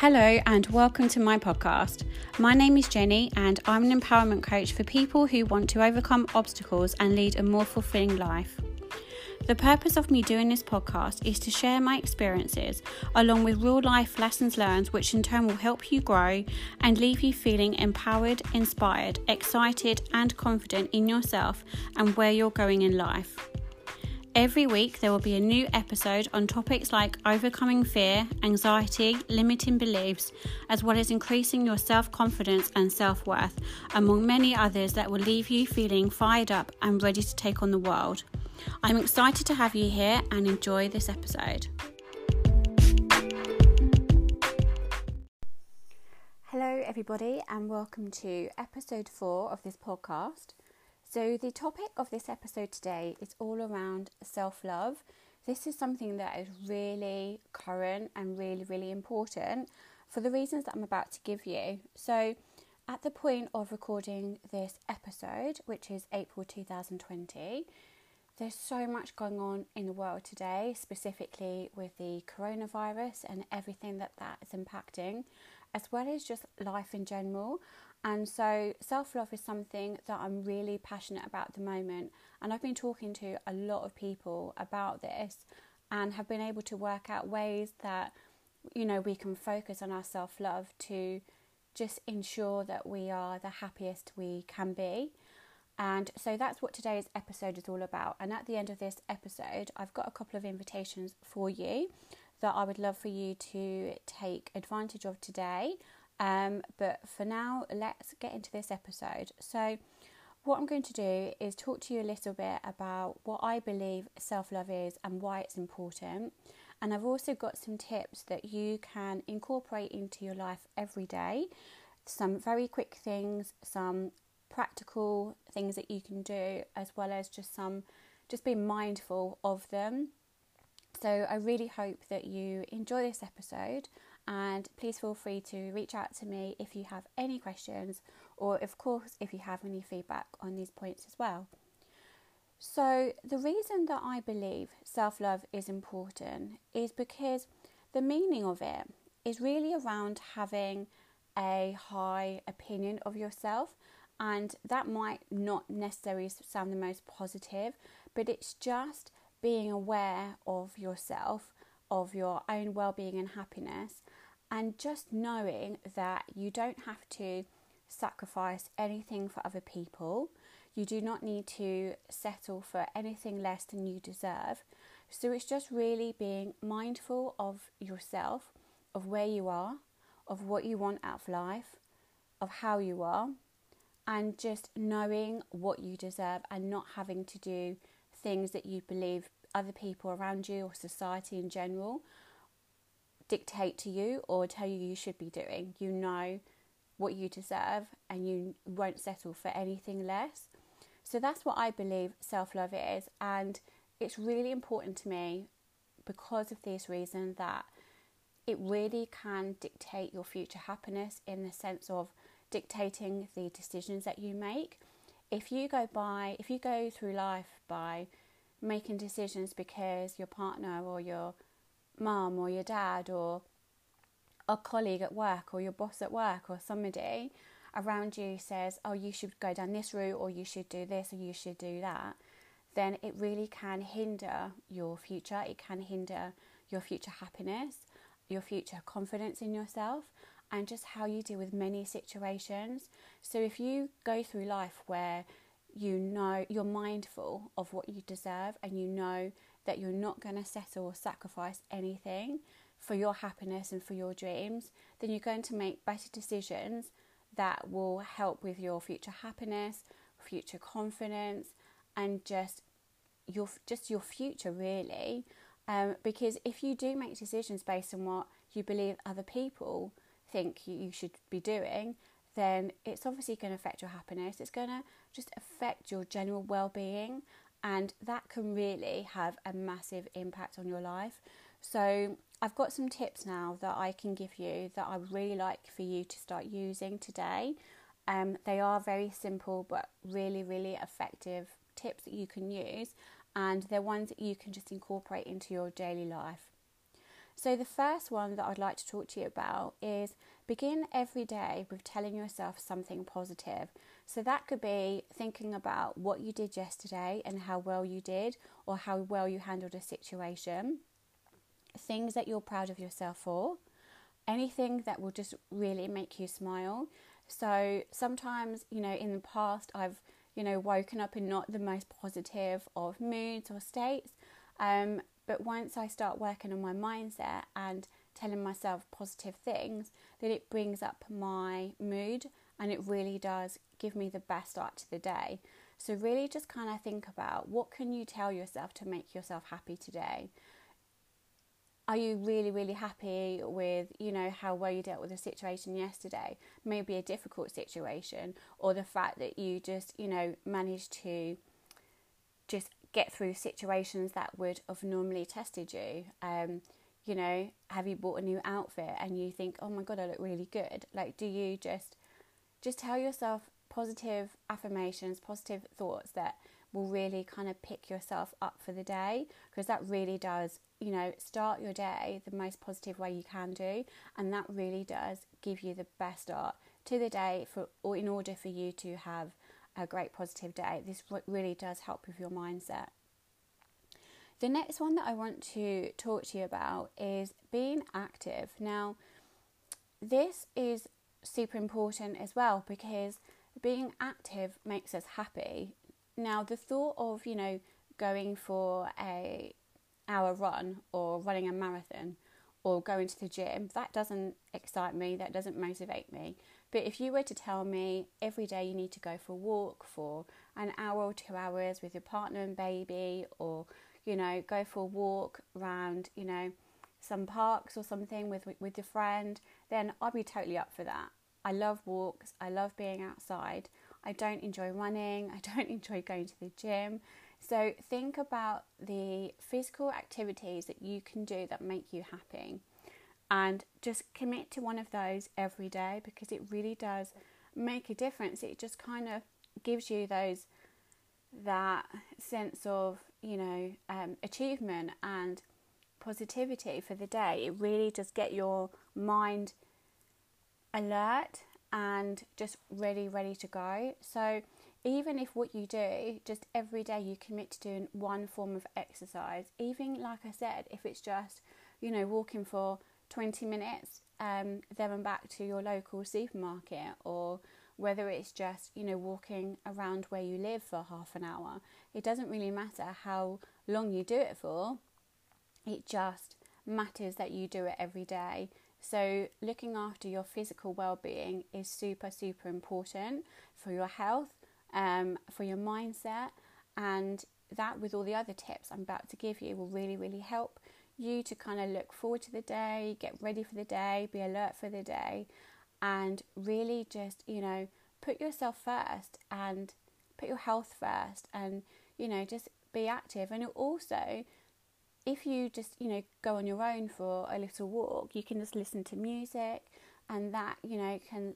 Hello, and welcome to my podcast. My name is Jenny, and I'm an empowerment coach for people who want to overcome obstacles and lead a more fulfilling life. The purpose of me doing this podcast is to share my experiences along with real life lessons learned, which in turn will help you grow and leave you feeling empowered, inspired, excited, and confident in yourself and where you're going in life. Every week, there will be a new episode on topics like overcoming fear, anxiety, limiting beliefs, as well as increasing your self confidence and self worth, among many others that will leave you feeling fired up and ready to take on the world. I'm excited to have you here and enjoy this episode. Hello, everybody, and welcome to episode four of this podcast. So, the topic of this episode today is all around self love. This is something that is really current and really, really important for the reasons that I'm about to give you. So, at the point of recording this episode, which is April 2020, there's so much going on in the world today, specifically with the coronavirus and everything that that is impacting, as well as just life in general. And so, self love is something that I'm really passionate about at the moment. And I've been talking to a lot of people about this and have been able to work out ways that, you know, we can focus on our self love to just ensure that we are the happiest we can be. And so that's what today's episode is all about. And at the end of this episode, I've got a couple of invitations for you that I would love for you to take advantage of today. Um, but for now, let's get into this episode. So, what I'm going to do is talk to you a little bit about what I believe self love is and why it's important. And I've also got some tips that you can incorporate into your life every day. Some very quick things, some practical things that you can do, as well as just some, just be mindful of them. So I really hope that you enjoy this episode. And please feel free to reach out to me if you have any questions, or of course, if you have any feedback on these points as well. So, the reason that I believe self love is important is because the meaning of it is really around having a high opinion of yourself, and that might not necessarily sound the most positive, but it's just being aware of yourself, of your own well being and happiness, and just knowing that you don't have to sacrifice anything for other people. You do not need to settle for anything less than you deserve. So it's just really being mindful of yourself, of where you are, of what you want out of life, of how you are, and just knowing what you deserve and not having to do things that you believe other people around you or society in general dictate to you or tell you you should be doing. You know what you deserve and you won't settle for anything less. So that's what I believe self love is. And it's really important to me because of this reason that it really can dictate your future happiness in the sense of dictating the decisions that you make. If you go by, if you go through life by making decisions because your partner or your mum or your dad or a colleague at work or your boss at work or somebody around you says, oh, you should go down this route or you should do this or you should do that, then it really can hinder your future. It can hinder your future happiness, your future confidence in yourself, and just how you deal with many situations. So if you go through life where you know you're mindful of what you deserve and you know that you're not going to settle or sacrifice anything for your happiness and for your dreams, then you're going to make better decisions that will help with your future happiness, future confidence, and just your just your future really. Um, because if you do make decisions based on what you believe other people think you, you should be doing, then it's obviously going to affect your happiness. It's going to just affect your general well-being and that can really have a massive impact on your life. So, I've got some tips now that I can give you that I would really like for you to start using today. Um, they are very simple but really, really effective tips that you can use, and they're ones that you can just incorporate into your daily life. So, the first one that I'd like to talk to you about is begin every day with telling yourself something positive. So, that could be thinking about what you did yesterday and how well you did, or how well you handled a situation, things that you're proud of yourself for, anything that will just really make you smile. So, sometimes, you know, in the past, I've you know, woken up in not the most positive of moods or states. Um, but once I start working on my mindset and telling myself positive things, then it brings up my mood and it really does give me the best start to the day. So really just kind of think about what can you tell yourself to make yourself happy today? are you really really happy with you know how well you dealt with the situation yesterday maybe a difficult situation or the fact that you just you know managed to just get through situations that would have normally tested you um, you know have you bought a new outfit and you think oh my god i look really good. Like do you just just tell yourself positive affirmations positive thoughts that will really kind of pick yourself up for the day? Because that really does you know, start your day the most positive way you can do, and that really does give you the best start to the day for or in order for you to have a great positive day. This really does help with your mindset. The next one that I want to talk to you about is being active. Now, this is super important as well because being active makes us happy. Now, the thought of, you know, going for a hour run or running a marathon or going to the gym, that doesn't excite me, that doesn't motivate me. But if you were to tell me every day you need to go for a walk for an hour or two hours with your partner and baby, or you know, go for a walk around, you know, some parks or something with with your friend, then I'd be totally up for that. I love walks, I love being outside. I don't enjoy running, I don't enjoy going to the gym. So think about the physical activities that you can do that make you happy and just commit to one of those every day because it really does make a difference. It just kind of gives you those that sense of, you know, um, achievement and positivity for the day. It really does get your mind alert and just ready, ready to go. So even if what you do just every day you commit to doing one form of exercise, even like I said, if it's just, you know, walking for 20 minutes um, and back to your local supermarket, or whether it's just, you know, walking around where you live for half an hour, it doesn't really matter how long you do it for, it just matters that you do it every day. So, looking after your physical well being is super, super important for your health um, for your mindset. And that, with all the other tips I'm about to give you, will really, really help you to kind of look forward to the day, get ready for the day, be alert for the day, and really just, you know, put yourself first and put your health first and, you know, just be active. And also, if you just, you know, go on your own for a little walk, you can just listen to music and that, you know, can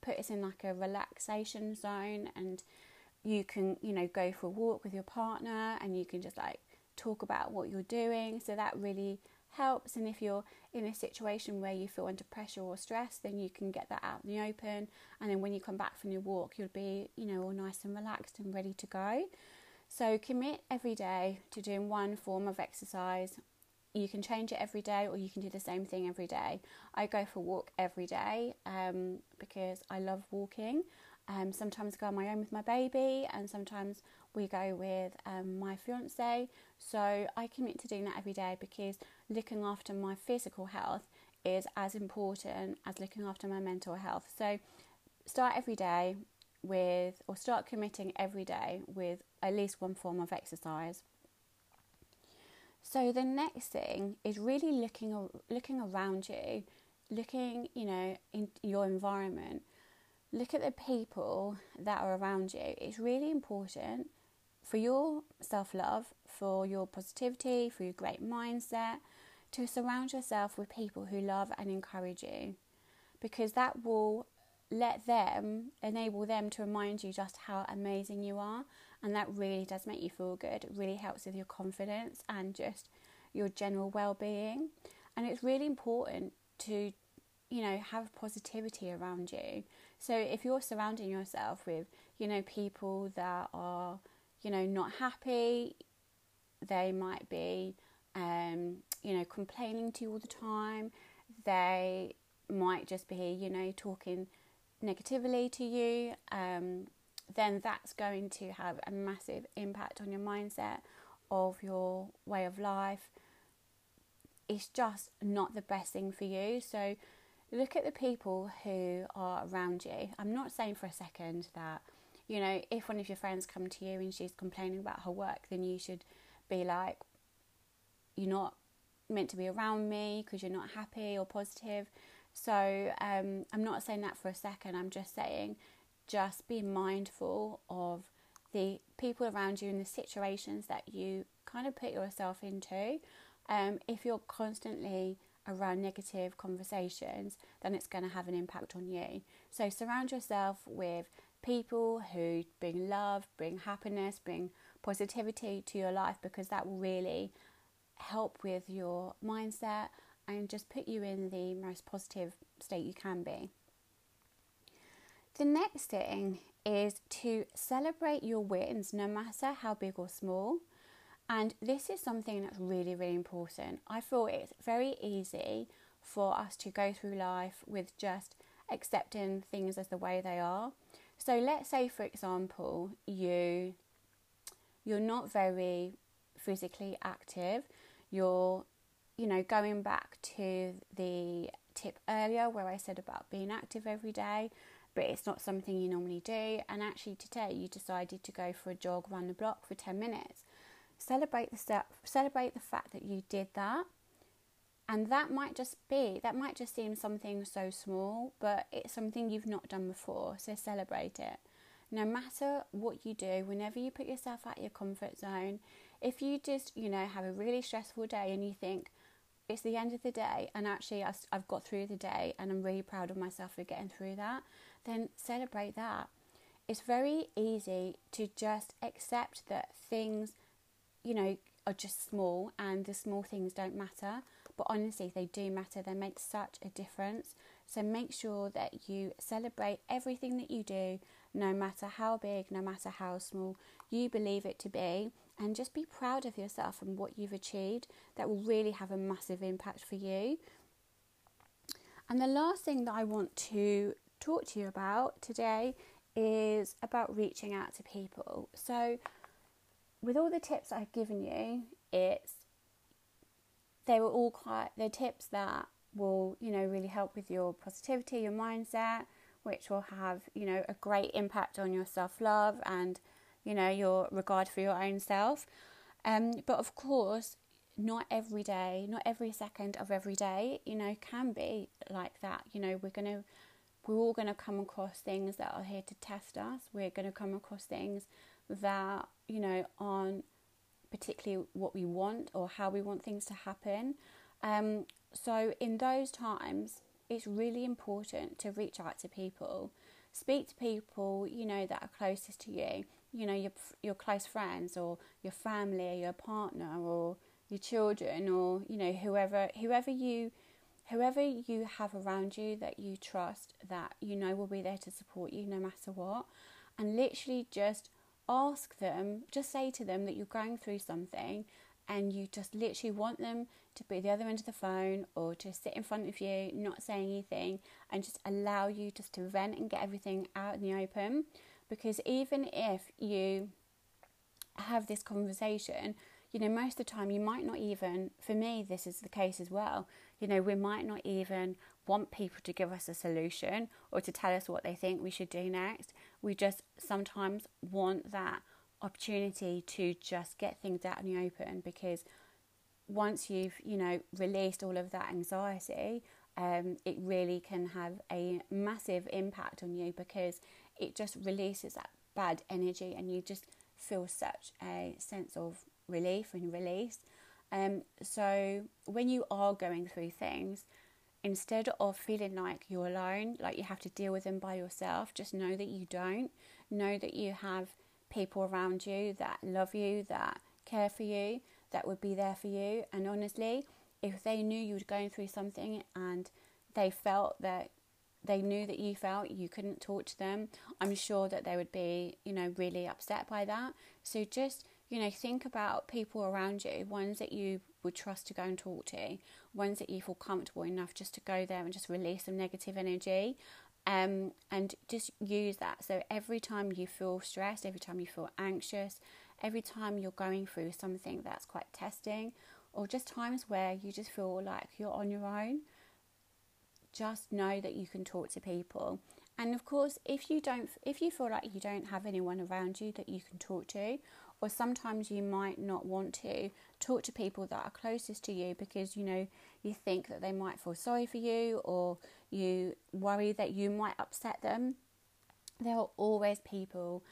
put us in like a relaxation zone and you can, you know, go for a walk with your partner and you can just like talk about what you're doing. So that really helps. And if you're in a situation where you feel under pressure or stress, then you can get that out in the open. And then when you come back from your walk, you'll be, you know, all nice and relaxed and ready to go. So commit every day to doing one form of exercise you can change it every day or you can do the same thing every day. I go for a walk every day um, because I love walking. Um, sometimes I go on my own with my baby, and sometimes we go with um, my fiance. So I commit to doing that every day because looking after my physical health is as important as looking after my mental health. So start every day with, or start committing every day with at least one form of exercise. So the next thing is really looking looking around you, looking, you know, in your environment. Look at the people that are around you. It's really important for your self-love, for your positivity, for your great mindset to surround yourself with people who love and encourage you because that will let them enable them to remind you just how amazing you are and that really does make you feel good. It really helps with your confidence and just your general well-being. And it's really important to, you know, have positivity around you. So if you're surrounding yourself with, you know, people that are, you know, not happy, they might be, um, you know, complaining to you all the time. They might just be, you know, talking negatively to you. Um, then that's going to have a massive impact on your mindset of your way of life. It's just not the best thing for you. So look at the people who are around you. I'm not saying for a second that, you know, if one of your friends come to you and she's complaining about her work, then you should be like, you're not meant to be around me because you're not happy or positive. So um, I'm not saying that for a second. I'm just saying just be mindful of the people around you and the situations that you kind of put yourself into. Um, if you're constantly around negative conversations, then it's going to have an impact on you. So surround yourself with people who bring love, bring happiness, bring positivity to your life because that will really help with your mindset and just put you in the most positive state you can be. The next thing is to celebrate your wins no matter how big or small. And this is something that's really, really important. I feel it's very easy for us to go through life with just accepting things as the way they are. So let's say for example, you you're not very physically active. You're you know, going back to the tip earlier where I said about being active every day, but it's not something you normally do. And actually, today you decided to go for a jog around the block for 10 minutes. Celebrate the step, celebrate the fact that you did that. And that might just be, that might just seem something so small, but it's something you've not done before. So celebrate it. No matter what you do, whenever you put yourself out your comfort zone, if you just, you know, have a really stressful day and you think, it's the end of the day and actually I've got through the day and I'm really proud of myself for getting through that, then celebrate that. It's very easy to just accept that things, you know, are just small and the small things don't matter. But honestly, they do matter. They make such a difference. So make sure that you celebrate everything that you do, no matter how big, no matter how small you believe it to be and just be proud of yourself and what you've achieved. That will really have a massive impact for you. And the last thing that I want to talk to you about today is about reaching out to people. So, with all the tips I've given you, it's they were all quite they're tips that will you know really help with your positivity, your mindset, which will have you know a great impact on your self love and you know, your regard for your own self. Um, but of course, not every day, not every second of every day, you know, can be like that. You know, we're to, we're all going to come across things that are here to test us. We're going to come across things that, you know, aren't particularly what we want or how we want things to happen. Um, so in those times, it's really important to reach out to people, speak to people, you know, that are closest to you. You know your your close friends or your family, your partner or your children or you know whoever whoever you whoever you have around you that you trust that you know will be there to support you no matter what. And literally just ask them just say to them that you're going through something and you just literally want them to be the other end of the phone or to sit in front of you not saying anything and just allow you just to vent and get everything out in the open. Because even if you have this conversation, you know, most of the time you might not even, for me, this is the case as well, you know, we might not even want people to give us a solution or to tell us what they think we should do next. We just sometimes want that opportunity to just get things out in the open because once you've, you know, released all of that anxiety, um, it really can have a massive impact on you because it just releases that bad energy and you just feel such a sense of relief and release. Um, so when you are going through things, instead of feeling like you're alone, like you have to deal with them by yourself, just know that you don't. Know that you have people around you that love you, that care for you, that would be there for you. And honestly, if they knew you were going through something and they felt that they knew that you felt you couldn't talk to them, I'm sure that they would be, you know, really upset by that. So just, you know, think about people around you, ones that you would trust to go and talk to, ones that you feel comfortable enough just to go there and just release some negative energy. Um, and just use that. So every time you feel stressed, every time you feel anxious, every time you're going through something that's quite testing, or just times where you just feel like you're on your own, just know that you can talk to people. And of course, if you don't, if you feel like you don't have anyone around you that you can talk to, or sometimes you might not want to talk to people that are closest to you because you know you think that they might feel sorry for you or you worry that you might upset them. There are always people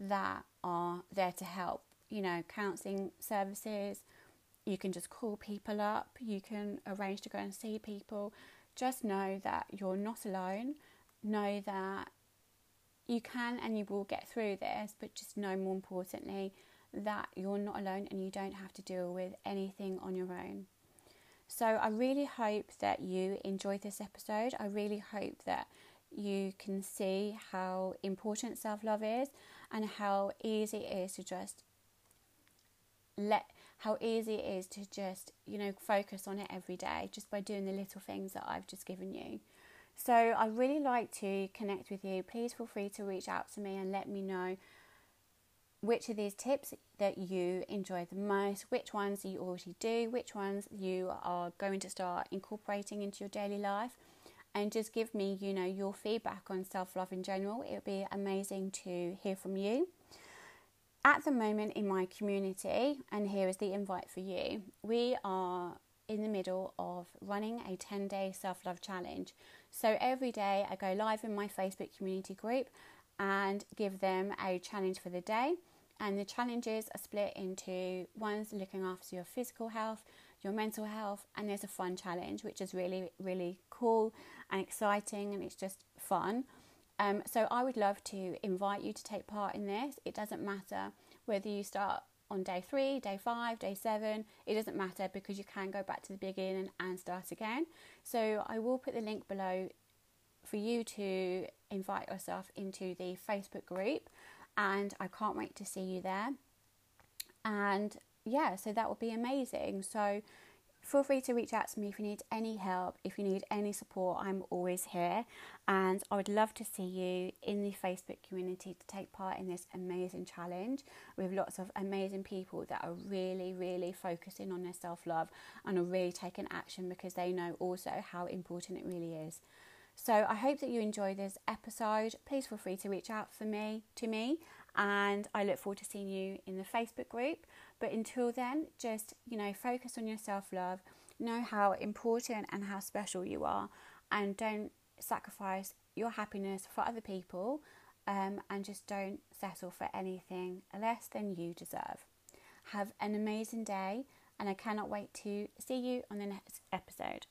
that are there to help. You know, counselling services. You can just call people up. You can arrange to go and see people. Just know that you're not alone. Know that you can and you will get through this, but just know more importantly that you're not alone and you don't have to deal with anything on your own. So, I really hope that you enjoyed this episode. I really hope that you can see how important self love is and how easy it is to just let how easy it is to just you know focus on it every day just by doing the little things that I've just given you. So I really like to connect with you. Please feel free to reach out to me and let me know which of these tips that you enjoy the most, which ones you already do, which ones you are going to start incorporating into your daily life, and just give me, you know, your feedback on self-love in general. It would be amazing to hear from you. At the moment in my community, and here is the invite for you, we are in the middle of running a 10 day self love challenge. So every day I go live in my Facebook community group and give them a challenge for the day. And the challenges are split into ones looking after your physical health, your mental health, and there's a fun challenge, which is really, really cool and exciting, and it's just fun. Um, so I would love to invite you to take part in this. It doesn't matter whether you start on day three, day five, day seven, it doesn't matter because you can go back to the beginning and start again. So I will put the link below for you to invite yourself into the Facebook group, and I can't wait to see you there. And yeah, so that would be amazing. So feel free to reach out to me if you need any help, if you need any support. I'm always here, and I would love to see you in the Facebook community to take part in this amazing challenge with lots of amazing people that are really, really focusing on their self love and are really taking action because they know also how important it really is. So I hope that you enjoy this episode. Please feel free to reach out for me to me and I look forward to seeing you in the Facebook group. But until then, just you know, focus on your self-love, know how important and how special you are and don't sacrifice your happiness for other people um, and just don't settle for anything less than you deserve. Have an amazing day and I cannot wait to see you on the next episode.